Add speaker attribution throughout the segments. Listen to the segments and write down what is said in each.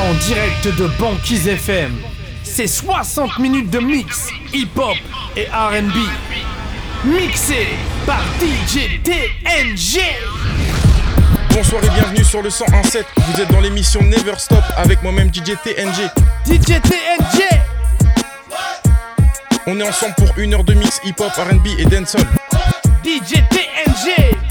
Speaker 1: En direct de Banquise FM, c'est 60 minutes de mix hip-hop et RB. Mixé par DJ TNG.
Speaker 2: Bonsoir et bienvenue sur le 101.7. Vous êtes dans l'émission Never Stop avec moi-même DJ TNG.
Speaker 1: DJ TNG.
Speaker 2: On est ensemble pour une heure de mix hip-hop, RB et dancehall.
Speaker 1: DJ TNG.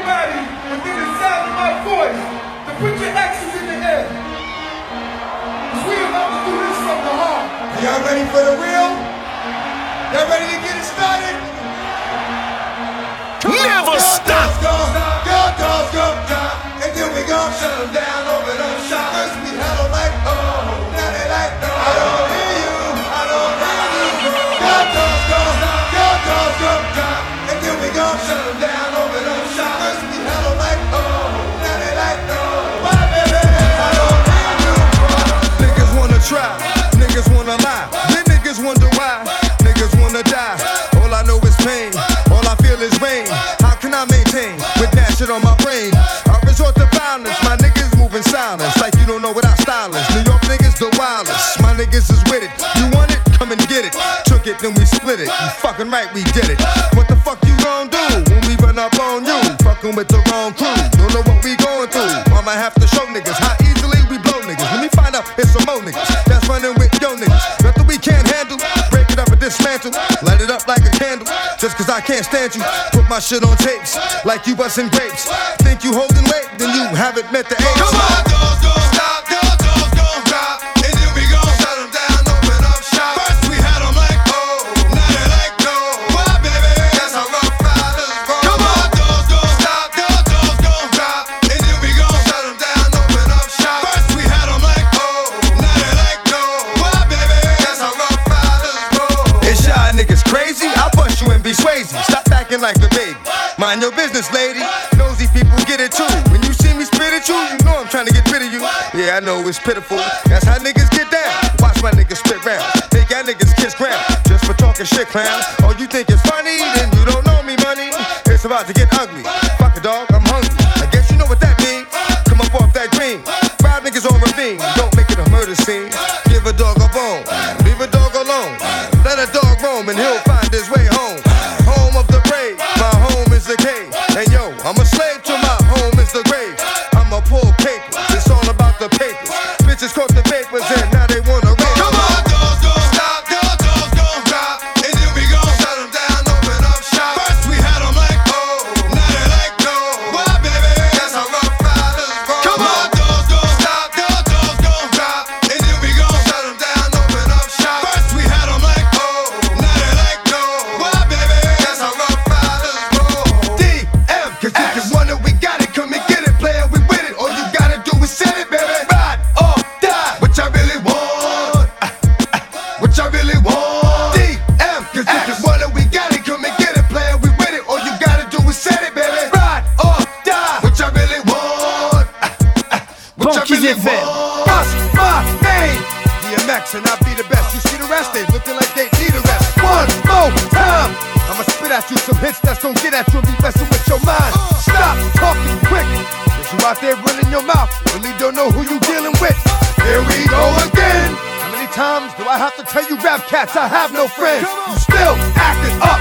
Speaker 3: Everybody within the sound of my voice to put your X's in the air. Cause we about to do this from the heart. Are y'all ready for the real? Y'all ready to get it started?
Speaker 1: Never stop.
Speaker 3: Go, go, go, go, go. And then we gon' shut them down, open up shop. First we had them like, oh, now they like, no, I don't hear you, I don't hear you. Go, go, go, go, go, go, go. And then we gon' shut them down, I
Speaker 4: maintain with that shit on my brain? I resort to violence, my niggas moving silence like you don't know what our style is. New York niggas the wildest, my niggas is with it. You want it? Come and get it. Took it, then we split it. You fucking right, we did it. What the fuck you gon' do when we run up on you? Fucking with the wrong crew. Don't know what we going through. I'ma have to I can't stand you. Put my shit on tapes like you busting grapes. Think you holding weight, then you haven't met the age.
Speaker 3: Come on,
Speaker 4: Mind your business, lady. Nosy people get it too. When you see me spit at you, you know I'm trying to get rid of you. Yeah, I know it's pitiful. That's how niggas get down. Watch my niggas spit round. Make y'all niggas kiss ground. Just for talking shit, clown. Oh, you think hits that's gonna get at you and be messing with your mind. Stop talking quick. Cause you out there running your mouth. Really don't know who you dealing with. Here we go again. How many times do I have to tell you rap cats I have no friends? You still acting up.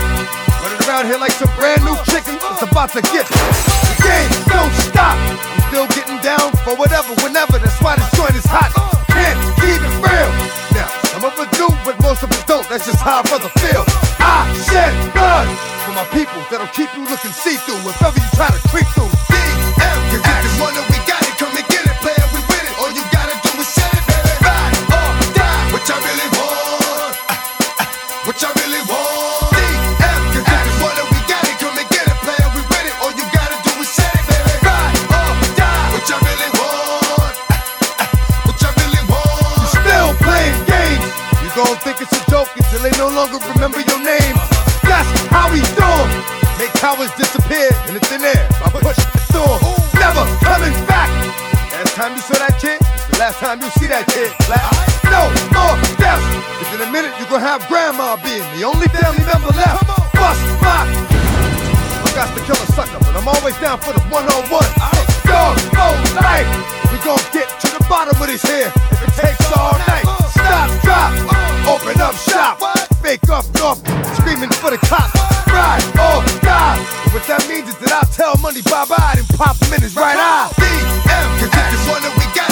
Speaker 4: Running around here like some brand new chicken. It's about to get. The game don't stop. I'm still getting down for whatever, whenever. That's why this joint is hot. Can't keep it real. Now, some of it do, but most of it don't. That's just how I brother feel. For my people that'll keep you looking see-through. If ever you try to creep that kid black. No more death. Cause in a minute you gonna have grandma being the only family member left. Bust my.
Speaker 1: I got to kill a sucker, but I'm always down for the one-on-one. Dog, oh, no life. We gon' get to the bottom of this here if it takes all night. Stop, drop, open up shop. Fake up north, screaming for the cops. Ride or die. What that means is that I'll tell money bye-bye and pop him in his right eye.
Speaker 5: BM, cause it's the one that we got.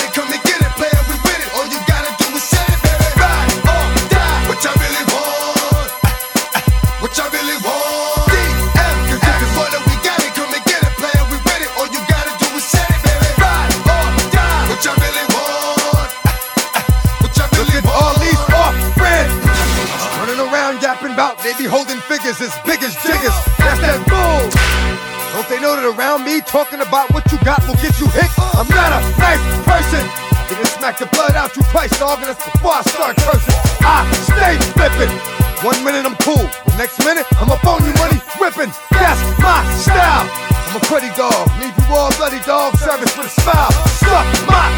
Speaker 1: They be holding figures as big as jiggers. That's that bull. Don't they know that around me talking about what you got will get you hit? I'm not a nice person. Nigga smack the blood out you twice, dog, and that's before I start cursing. I stay flippin'. One minute I'm cool, the next minute I'm up on you money ripping. That's my style. I'm a pretty dog, leave you all bloody dog service with a smile. Suck my.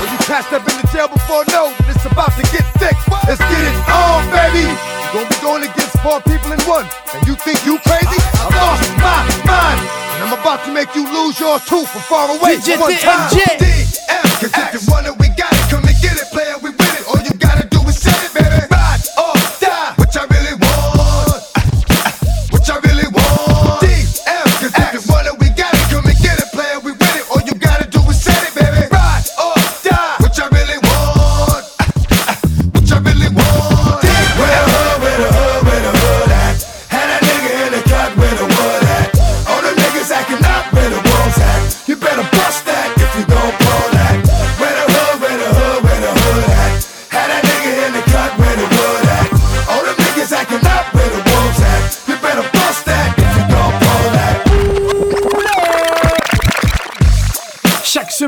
Speaker 1: When you passed up in the jail before, know that it's about to get thick. Let's get it on, baby. You gonna be going against four people in one, and you think you crazy? I lost my mind, and I'm about to make you lose yours too from far away. One time.
Speaker 5: DMX, if you want it, we got it. Come and get it, player, we win it. All you got.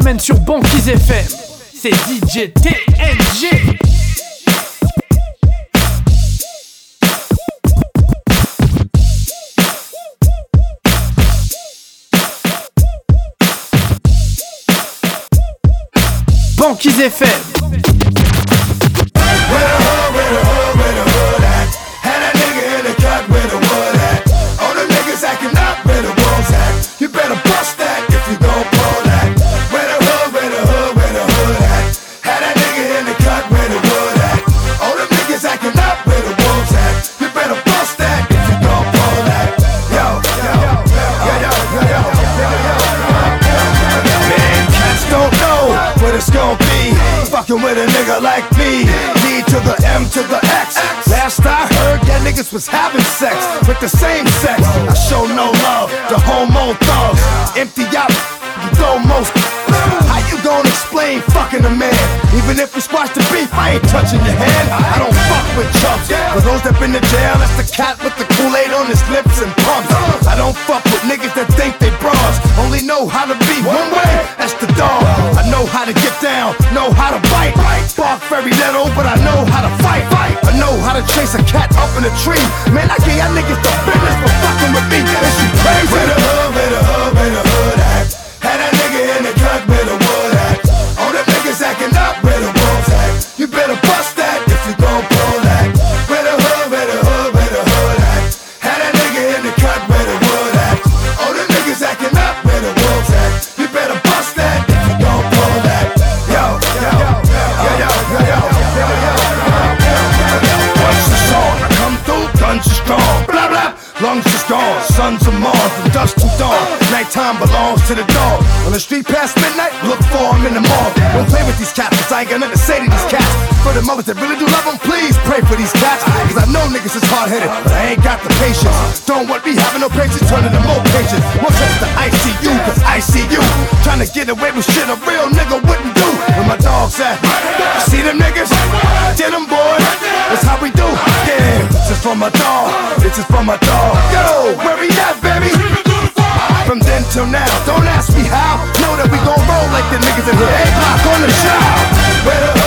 Speaker 4: semaine sur Banquise FM. C'est DJ TNG. Banquise FM.
Speaker 5: get away with shit a real nigga wouldn't do. Where my dogs at? You see them niggas? Did them boys? That's how we do. Yeah, this is for my dog. This is for my dog. Yo, where we at, baby? From then till now, don't ask me how. Know that we gon' roll like the niggas in here. Eight block on the show. Where
Speaker 4: the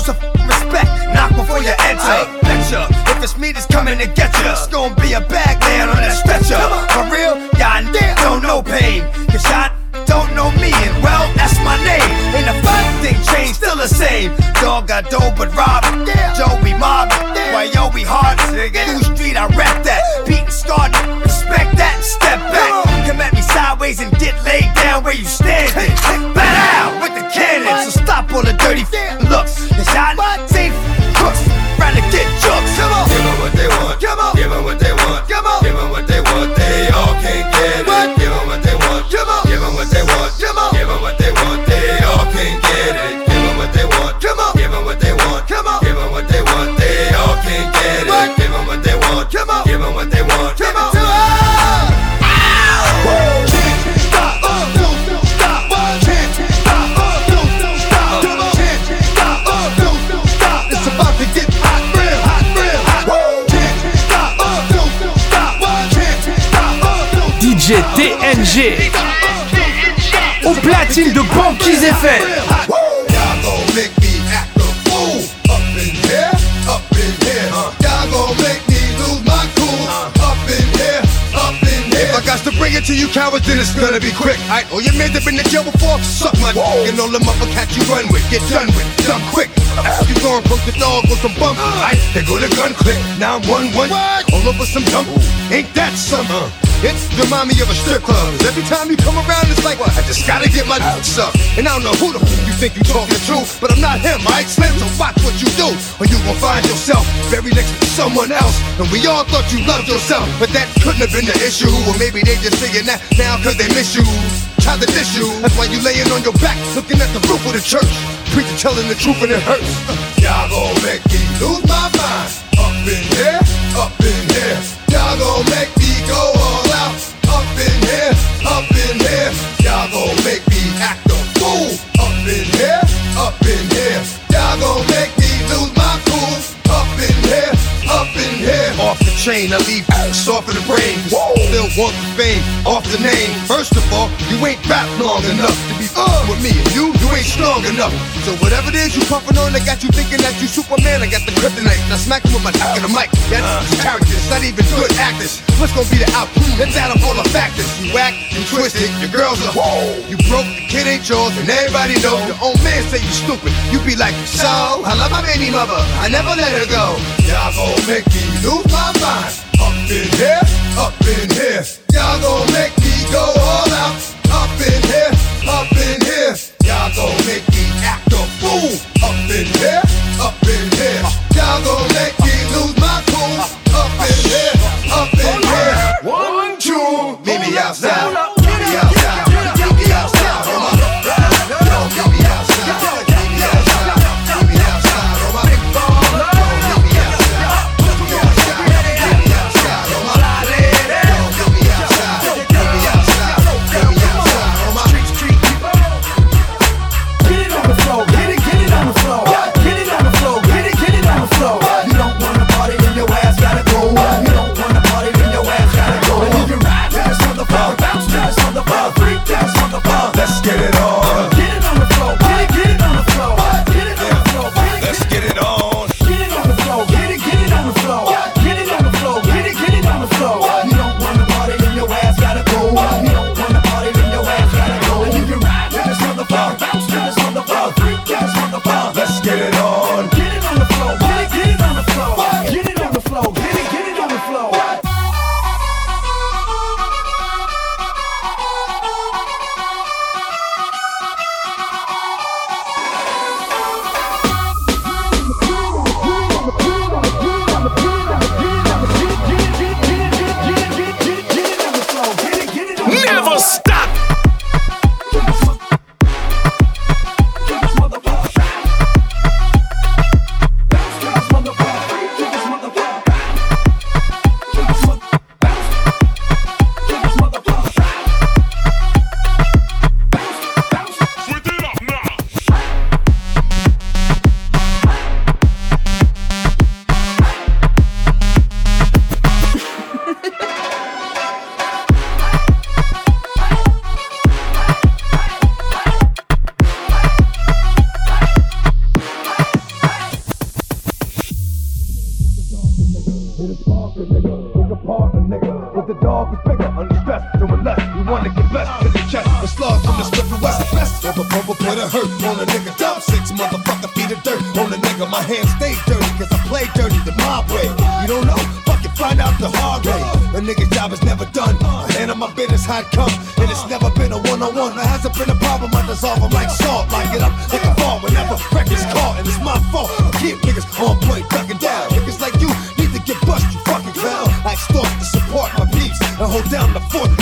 Speaker 4: show respect. Knock before you enter. Lecture, if it's me that's coming to get you. hours, then it's gonna be quick. I owe oh, your man's been in jail before, suck my dick. And all them other cats you run with, get done with, done quick. After you gone, broke the dog on some bump. I, they go to gun click, now I'm one one. All over some dump, ain't that some? Uh. It's the mommy of a strip club. Every time you come around, it's like, well, I just gotta get my dick up. And I don't know who the fuck you think you talking to, but I'm not him. I explain, so watch what you do, or you gon' find yourself very next to someone else. And we all thought you loved yourself, but that couldn't have been the issue. Or maybe they just saying that now cause they miss you. Try to diss you, that's why you laying on your back, looking at the roof of the church. Preacher telling the truth and it hurts. Y'all gon' make me lose my mind. Up in here, up in here. Y'all gon' make chain. I leave soft in the brain. Still want the fame off the name. First of all, you ain't rap long enough to be fun with me. And you, you ain't strong enough. So whatever it is you puffin' on, I got you thinking that you Superman. I got the kryptonite. Now smack you with my dick in the mic. That's uh, characters, not even good actors. What's gonna be the outcome? That's out of all the factors. You whack, you twisted, your girls are whoa. You broke, the kid ain't yours, and everybody knows. Your own man say you stupid. You be like, so I love my baby mother. I never let her go. Y'all gon' make me lose my mind. Up in here, up in here. Y'all gon' make me go all out. Up in here, up in here. Y'all gon' make me act a fool. Up in here, up in here. Y'all gon' make handle my business how it come. And it's never been a one on one. There hasn't been a problem, I dissolve them like salt. Like it up like a fall whenever records caught. And it's my fault. Keep niggas on point, ducking down. Niggas like you need to get bust, you fucking clown. I extort to support my beats and hold down the fort.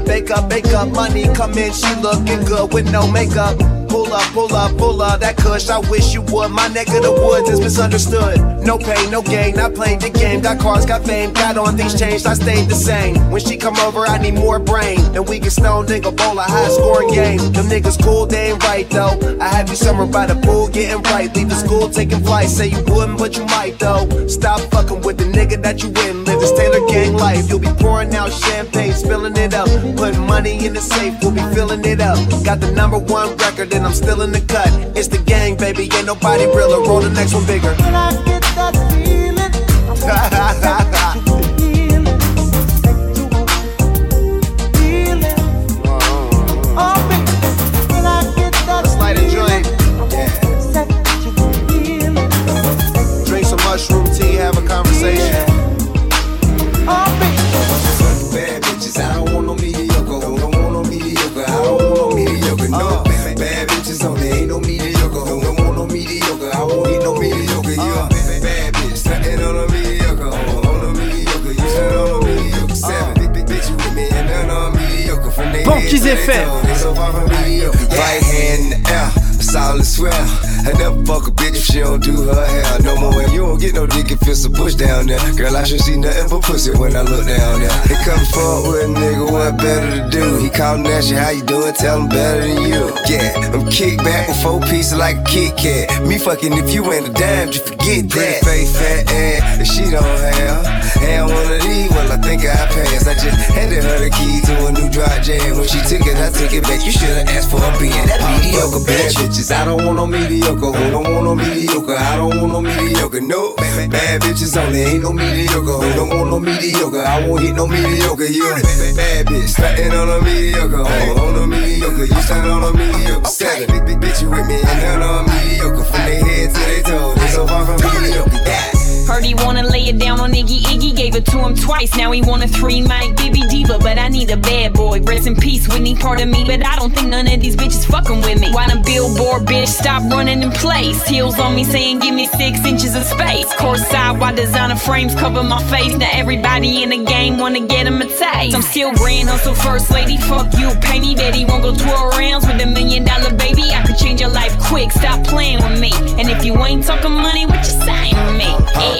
Speaker 6: Up,
Speaker 7: wake up, bake up. Money come in, she looking good with no makeup. Pull up, pull up, pull up. That kush, I wish you would. My neck of the woods is misunderstood. No pain, no gain. I played the game. Got cars, got fame. Got on things changed. I stayed the same. When she come over, I need more brain. And we can stone nigga bowl a high scoring game. Them niggas cool, they ain't right though. I have you summer by the pool, getting right. Leave the school, taking flight. Say you wouldn't, but you might though. Stop fucking with the nigga that you in. Live this Taylor gang life. You'll be pouring out champagne, spilling it up. Putting money in the safe, we'll be filling it up. Got the number one record, and I'm still in the cut. It's the gang, baby, ain't nobody realer. Roll the next one bigger. Let's
Speaker 5: Right hand in the air, solid swell. I never fuck a bitch if she don't do her hair no more. And you don't get no dick if it's a bush down there. Girl, I should see nothing but pussy when I look down there. They come forward with a nigga, what better to do? He callin' at you, how you doing? Tell him better than you. Yeah, I'm kick back with four pieces like a Kit Kat. Me fucking if you ain't a dime, just forget that. Face fat ass, and she don't have. And one of these, well, I think I passed. I just handed her the key to a new dry jam. When she took it, I took it back. You should've asked for a being that mediocre bitch. bitches, I don't want no mediocre. Who don't want no mediocre? I don't want no mediocre. No, bad bitches only ain't no mediocre. Who don't want no mediocre? I won't hit no mediocre. You bad bitch, stunting on a mediocre. On, on a mediocre, you stand on a mediocre. Seven big, big bitch, you with me and none on a mediocre. From their head to their toes, they so far from mediocre. Yeah.
Speaker 8: Heard he wanna lay it down on Iggy Iggy, gave it to him twice. Now he want a three mic Diva, but I need a bad boy. Rest in peace, Whitney, part of me, but I don't think none of these bitches fucking with me. Why the billboard bitch stop running in place? Heels on me saying give me six inches of space. Course side, why designer frames cover my face? Now everybody in the game wanna get him a taste. I'm still grand hustle first lady, fuck you, pay me Betty. Won't go 12 rounds with a million dollar baby. I could change your life quick, stop playing with me. And if you ain't talking money, what you saying to me? Yeah.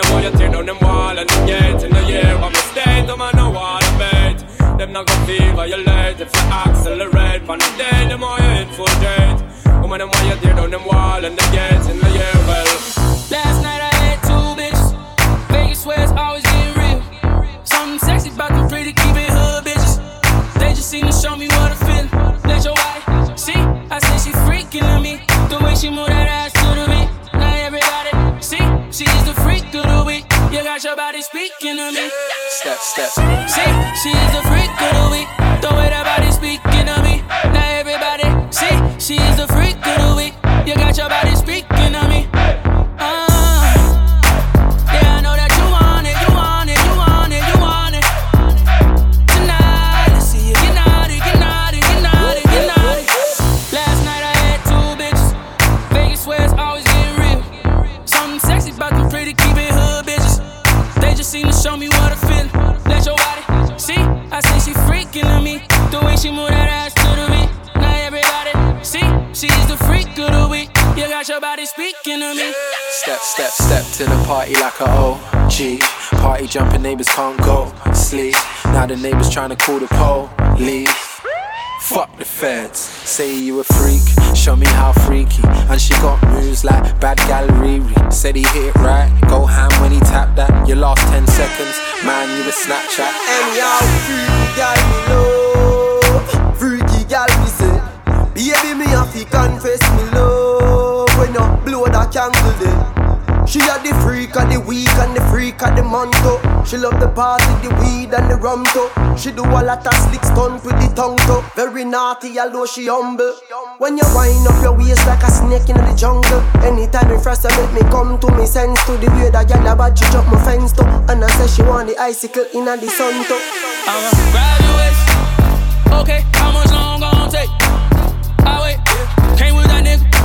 Speaker 9: them why you tear down them wall And the gate in the year of my state Woman no wanna bait Them not gonna feel violent If you accelerate. Pan a day, them why you infiltrate Woman, them why you tear down them wall And the gate in the year, well Step,
Speaker 10: See, she is a freak of the week. The way that body speaking to me. Now everybody see. She is the
Speaker 9: neighbors can't go sleep. Now the neighbors trying to call the police. Fuck the feds. Say you a freak, show me how freaky. And she got moves like bad gal Riri. Said he hit it right, go ham when he tapped that. Your last 10 seconds, man, you a Snapchat.
Speaker 11: Anyhow, freaky gal me love, freaky gal me say. Baby, me have to confess me love when you blow that candle there. She a the freak of the week and the freak of the month too. She love the party, the weed and the rum too. She do a lot of slick stunt with the tongue too. Very naughty, although she humble. When you wind up your waist like a snake in the jungle. Anytime you first make me come to me sense to the way that girl about she jump my fence too. And I say she want the icicle in the sun too.
Speaker 10: I'ma uh-huh. graduate. Okay, how much long gon' take? I wait, came with that nigga.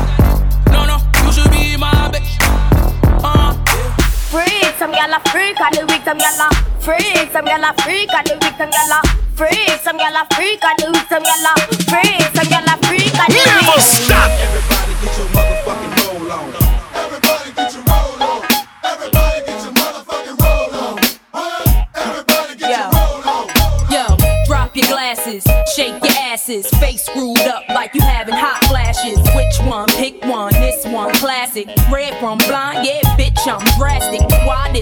Speaker 12: Freak, some gyal a freak and the week some gyal a freak, some gyal a freak and the week some gyal a freak, some gyal a freak and the week some gyal a freak, some gyal a freak and the week.
Speaker 3: Never stop. Everybody get your motherfucking roll on. Everybody get your roll on. Everybody get your motherfucking roll on. Everybody get your roll on.
Speaker 8: Yo, drop your glasses, shake your asses, face screwed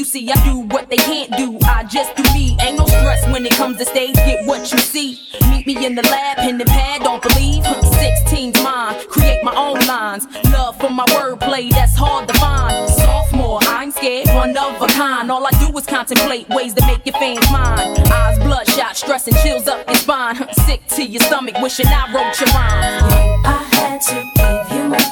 Speaker 13: You
Speaker 8: see, I do what they can't do. I just do me. Ain't no stress when it comes to stage. Get what you see. Meet me in the lab, pen and pad. Don't believe. 16's mine. Create my own lines. Love for my wordplay, that's hard to find. Sophomore, I ain't scared, one of a kind. All I do is contemplate ways to make your fans mine. Eyes bloodshot, stress and chills up your spine. Sick to your stomach, wishing I wrote your rhymes.
Speaker 13: I had to give you.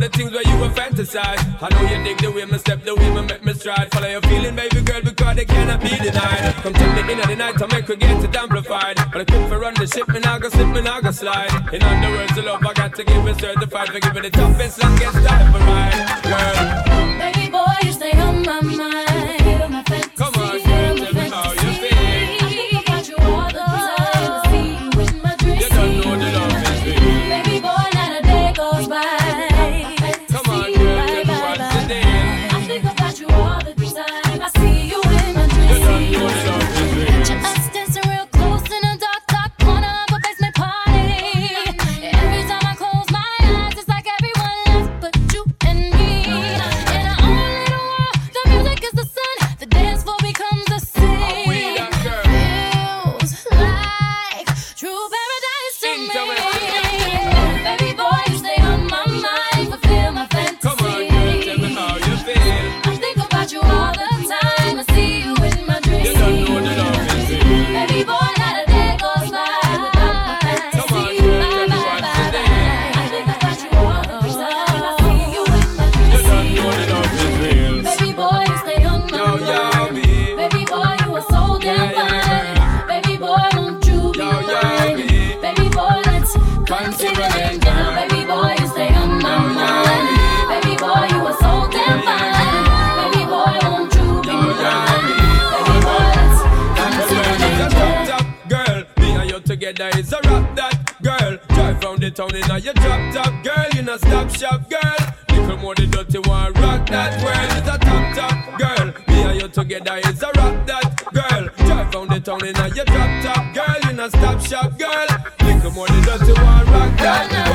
Speaker 13: the
Speaker 14: things where you were fantasize. I know you dig the way me step, the way me make me stride. Follow your feeling, baby girl, because they cannot be denied. Come to me in at the night, I make her get it amplified. But I could for run the ship, and I go slip, and I go slide. In other words, the love I got to give is certified. For giving the toughest, longest time for
Speaker 13: mine,
Speaker 14: girl. together is a rap that girl. Drive round the town in a your drop top girl, you know stop shop girl. Little more the dirty one, rock that world is a top top girl. Me and you together is a rock that girl. Drive round the town in a your drop top girl, you know stop shop girl. Little more the dirty one, rock that girl.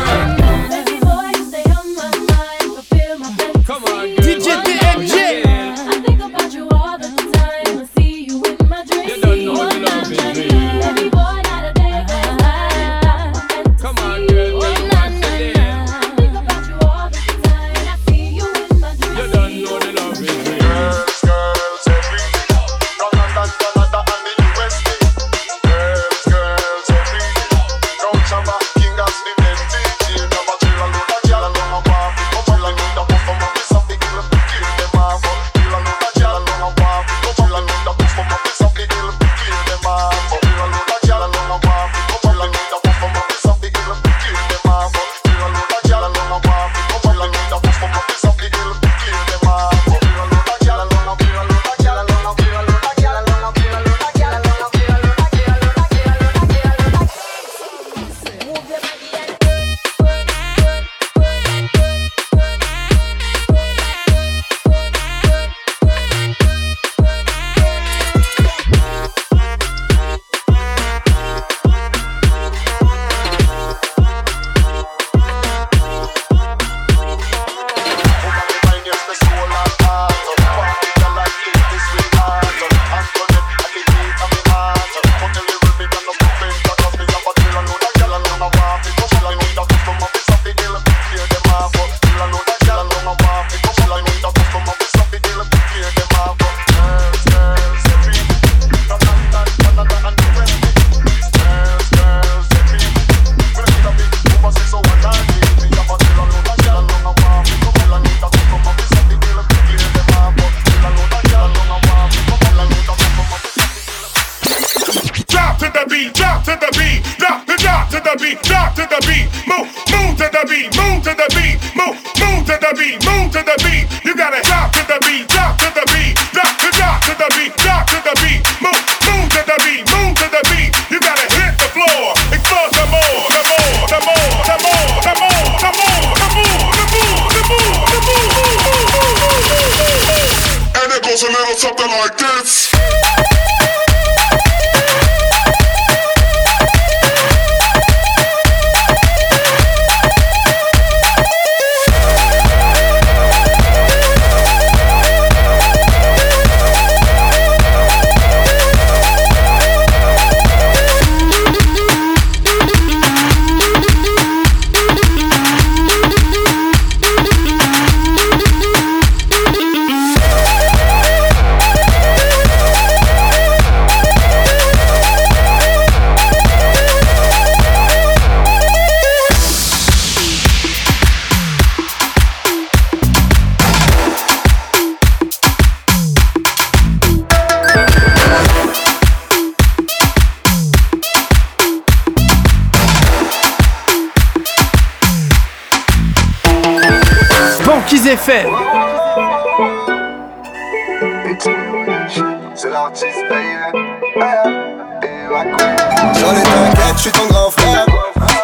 Speaker 5: J'en ai t'inquiète, je suis ton grand frère.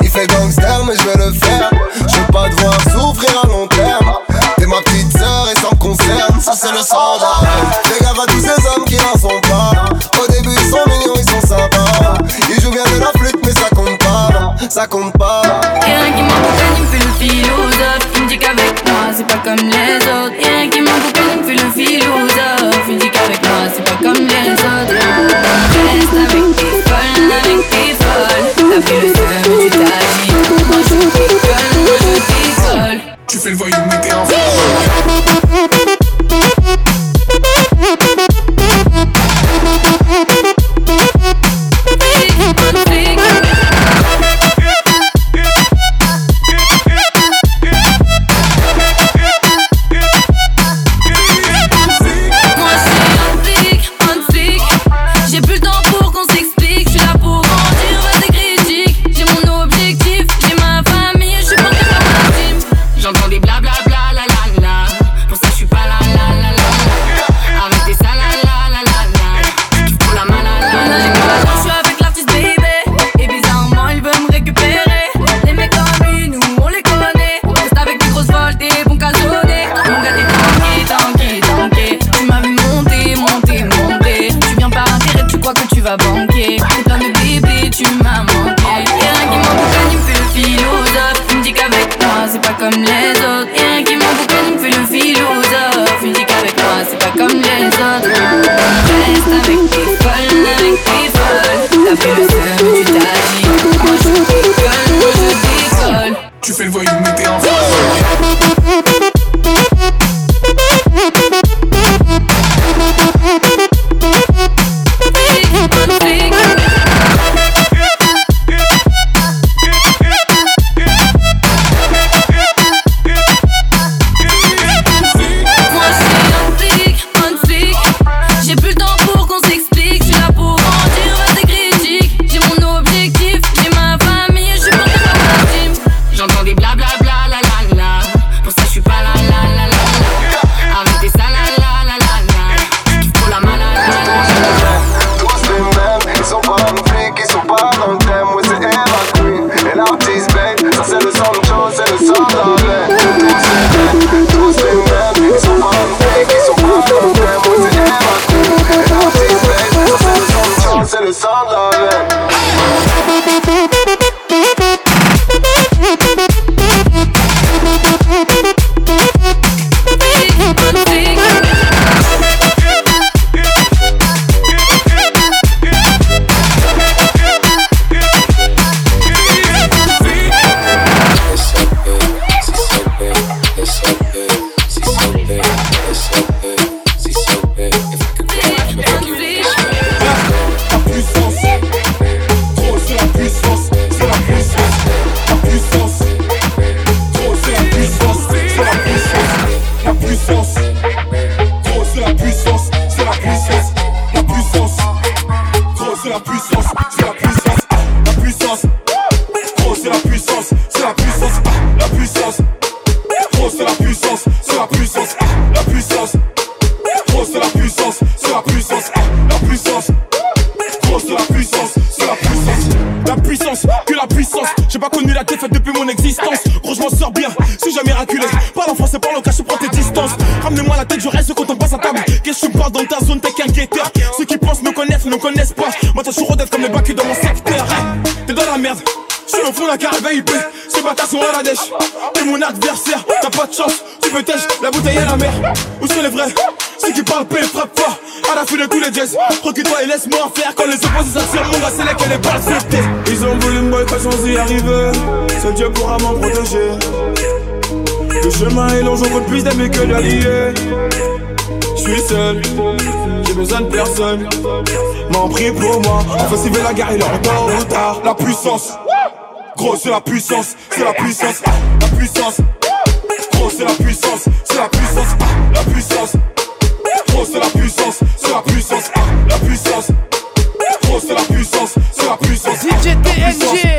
Speaker 5: Il fait gangster, mais je vais le faire. Je veux pas devoir souffrir à long terme. T'es ma petite sœur et me concerne. Ça, c'est le standard. Les gars, à tous ces hommes qui n'en sont pas. Au début, ils sont mignons, ils sont sympas. Ils jouent bien de la flûte, mais ça compte pas. Ça compte pas.
Speaker 15: Y'a rien qui m'emboucaine, il me fait le philosophe Il me dit qu'avec moi c'est pas comme les autres
Speaker 16: pas connu la défaite depuis mon existence. Gros je m'en sors bien, si jamais miraculé Parle en français, parle au cas, je prends tes distances. Ramenez-moi la tête, je reste quand on passe à table. Qu'est-ce que tu parles dans ta zone, t'es qu'un guetteur? Ceux qui pensent me connaissent, ne connaissent pas. Moi t'as toujours d'être comme les bacs dans mon secteur. T'es dans la merde. Je suis au fond la carrière VIP, ces bâtards sont à la dèche T'es mon adversaire, t'as pas de chance. Tu peux tèche, la bouteille à la mer. Où sont les vrais? Ceux qui parlent paix, frappe fort À la fin de tous les jazz Recule-toi et laisse-moi faire Quand les opposés s'attirent, mon gars c'est là que les balles se
Speaker 17: Ils ont voulu me boycotter sans y arriver. Seul Dieu pourra m'en protéger. Le chemin est long, j'en plus d'amis que d'alliés. Suis seul, j'ai besoin de personne. M'en prie pour moi. Enfin, veut la guerre, il est en retard, en retard. La puissance, gros, c'est la puissance, c'est la puissance, la puissance. Gros, c'est la puissance, c'est la puissance, la puissance. C'est la puissance, c'est la puissance, la puissance. C'est la puissance, c'est la puissance.
Speaker 1: DJ TNG in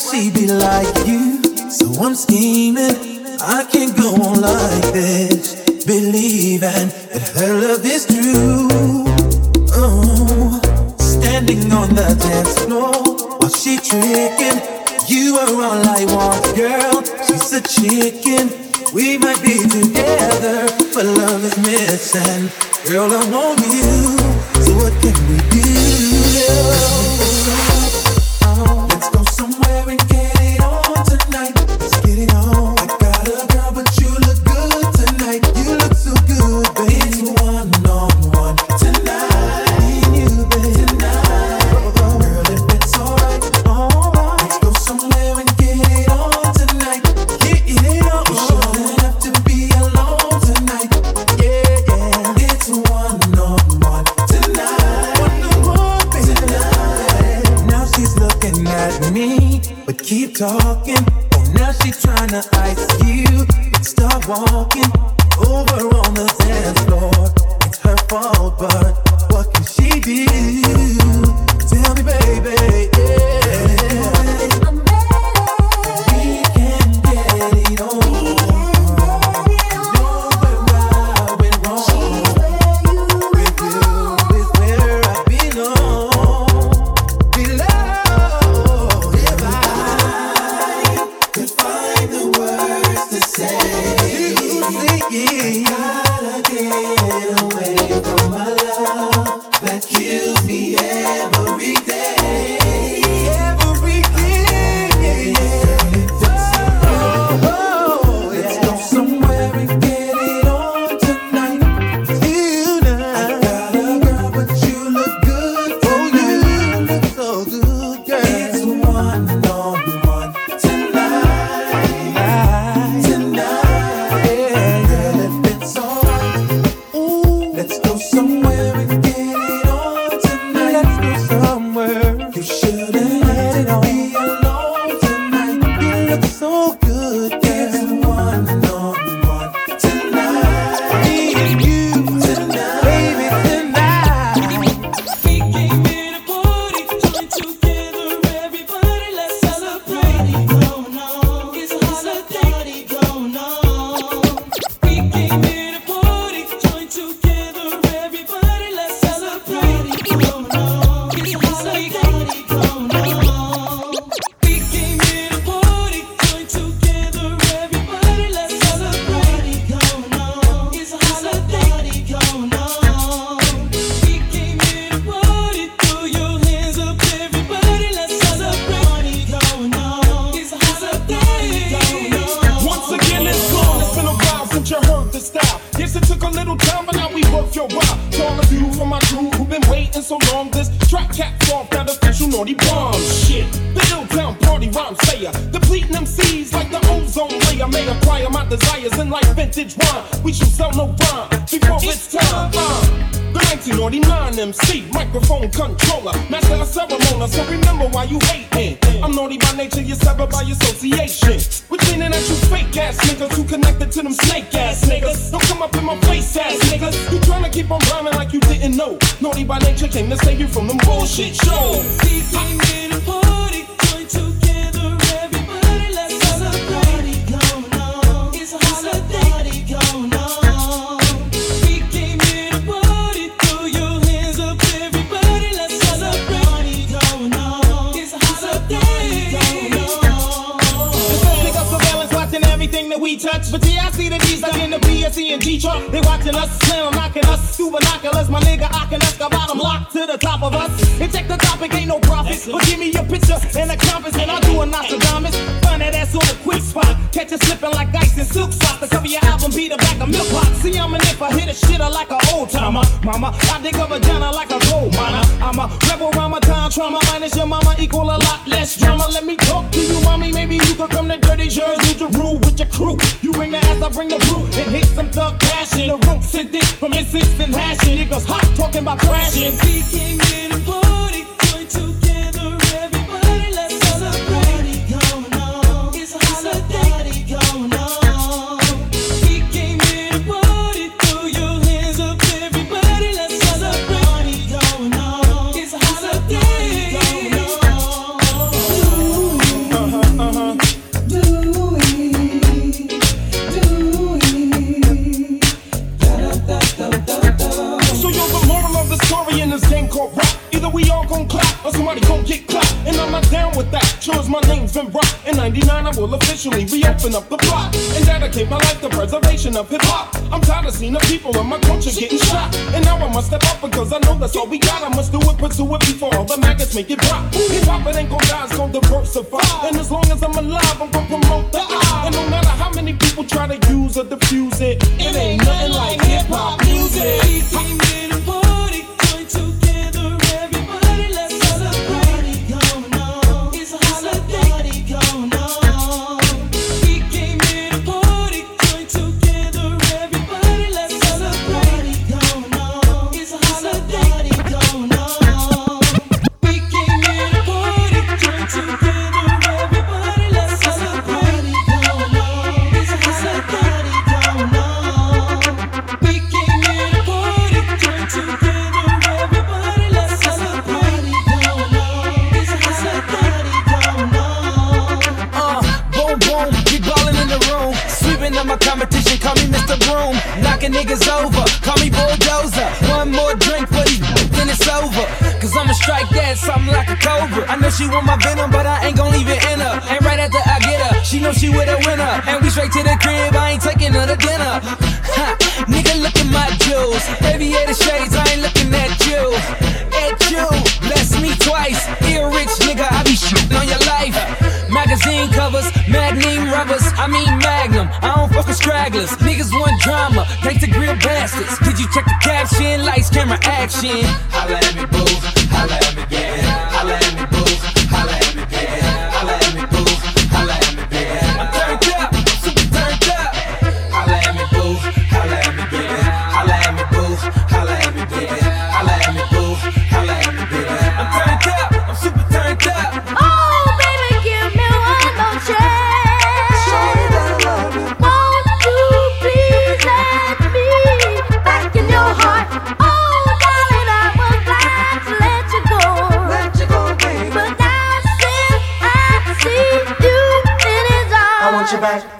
Speaker 18: she be like you. So I'm scheming, I can't go on like this. Believing that her love is true. Oh, standing on the dance floor while she tricking. You are all I want, girl. She's a chicken. We might be together, but love is missing. Girl, I want you. So what can we do? keep on
Speaker 2: rhyming like you didn't know. Naughty by nature came to save you from them bullshit shows. In Detroit, they watching us slim, knocking us through binoculars. My nigga, I can ask about them locked to the top of us. And check the topic, ain't no profit. But give me your picture and a compass, and I'll do a Nostradamus. Find that ass on a quick spot. Catch it slipping like ice and silk spot. The cover your album beat the back of milk box. See, I'm an if I hit a shitter like an old timer. Mama, I dig a vagina like a gold miner mama. Rebel my trauma minus your mama equal a lot less drama. Let me talk to you, mommy. Maybe you could come to Dirty Jersey to rule with your crew. You bring the ass, I bring the brew, and hit some thug passion. The roots and dick from incense and hashing. Niggas hot talking about crashing.
Speaker 10: We came
Speaker 2: in As my name's been brought In 99, I will officially reopen up the plot and dedicate my life to preservation of hip hop. I'm tired of seeing the people in my culture getting shot. And now I must step up because I know that's all we got. I must do it, pursue it before all the maggots make it drop. Hip hop, it ain't gon' die, it's gon' diversify. And as long as I'm alive, I'm gon' promote the art. And no matter how many people try to use or diffuse.
Speaker 3: Arms,
Speaker 19: I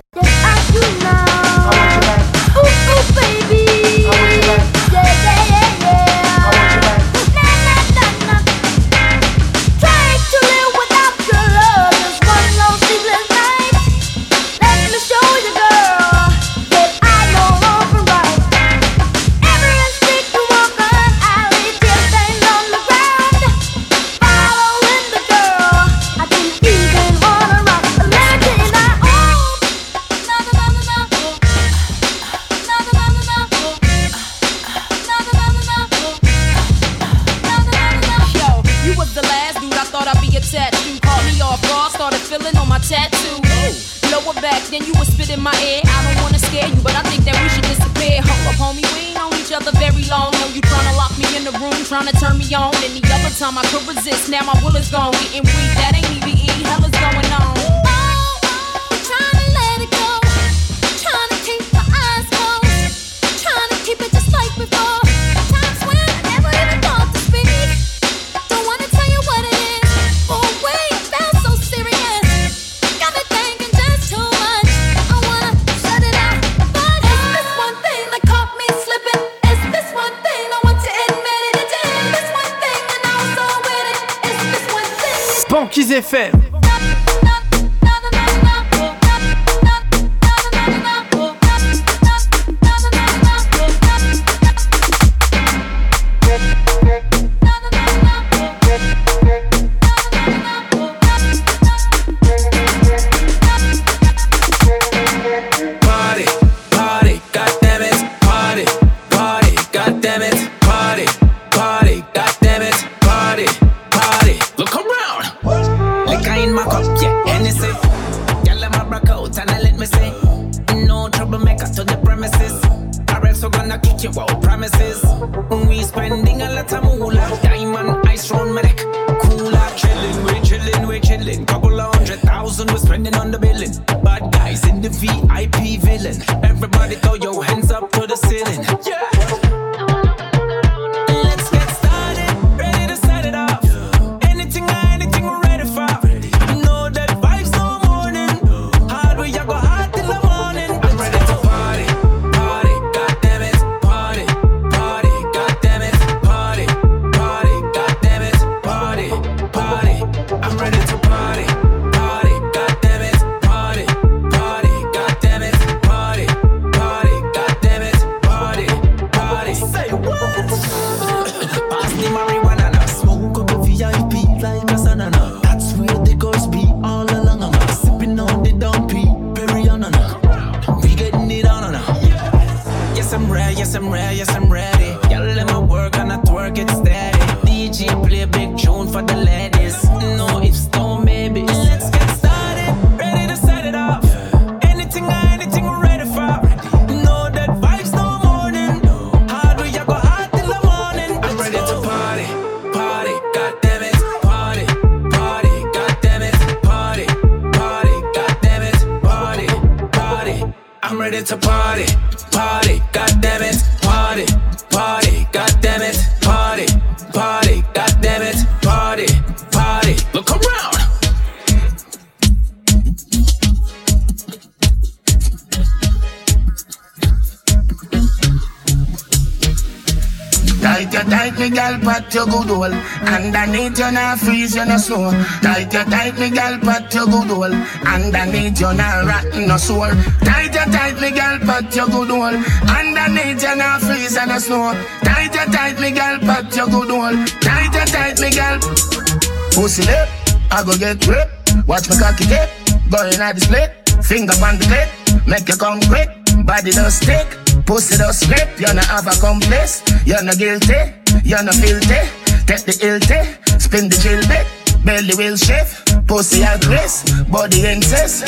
Speaker 20: me gal pat your good hole Underneath you not freeze you no snow Tight you tight me gal pat your good hole Underneath you not rot no sore Tight you tight, me girl, pat your good hole. Underneath you not freeze and a snow. Tight you tight, me girl, pat your good hole. Tight you tight, me girl. Pussy lip, I go get grip. Watch me cocky tip, going at the split. Finger on the clip, make you come quick. Body don't stick, pussy don't slip. You not have a complice, you not guilty, you not filthy. Take the ilty, spin the drill bit. Belly will shift, pussy aggress, body incest.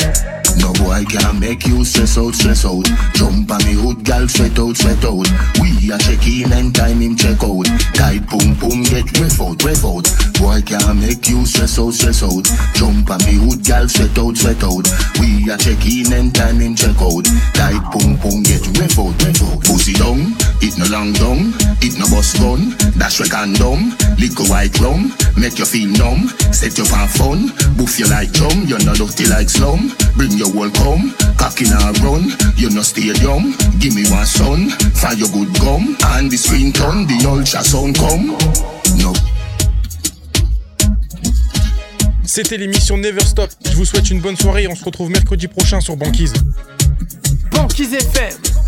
Speaker 21: No boy can make you stress out, stress out. Jump on me hood, gal, sweat out, sweat out. We a check in and time him check out. Tight boom boom, get ref out, ref out. Boy can make you stress out, stress out. Jump on me hood, gal, sweat out, sweat out. We a check in and time him check out. Tight boom boom, get ref out, ref out. Pussy down, it no long down, it no bust gun. Dash we condom, liquor white rum, make you feel numb. Set you for fun, boof you like drum. You're not dirty like slum. Bring your whole come, cock in a run. You no stadium, give me one son. Fire your good gum, and the screen turn, the ultra sound come. No.
Speaker 22: C'était l'émission Never Stop. Je vous souhaite une bonne soirée et on se retrouve mercredi prochain sur Banquise.
Speaker 1: Banquise FM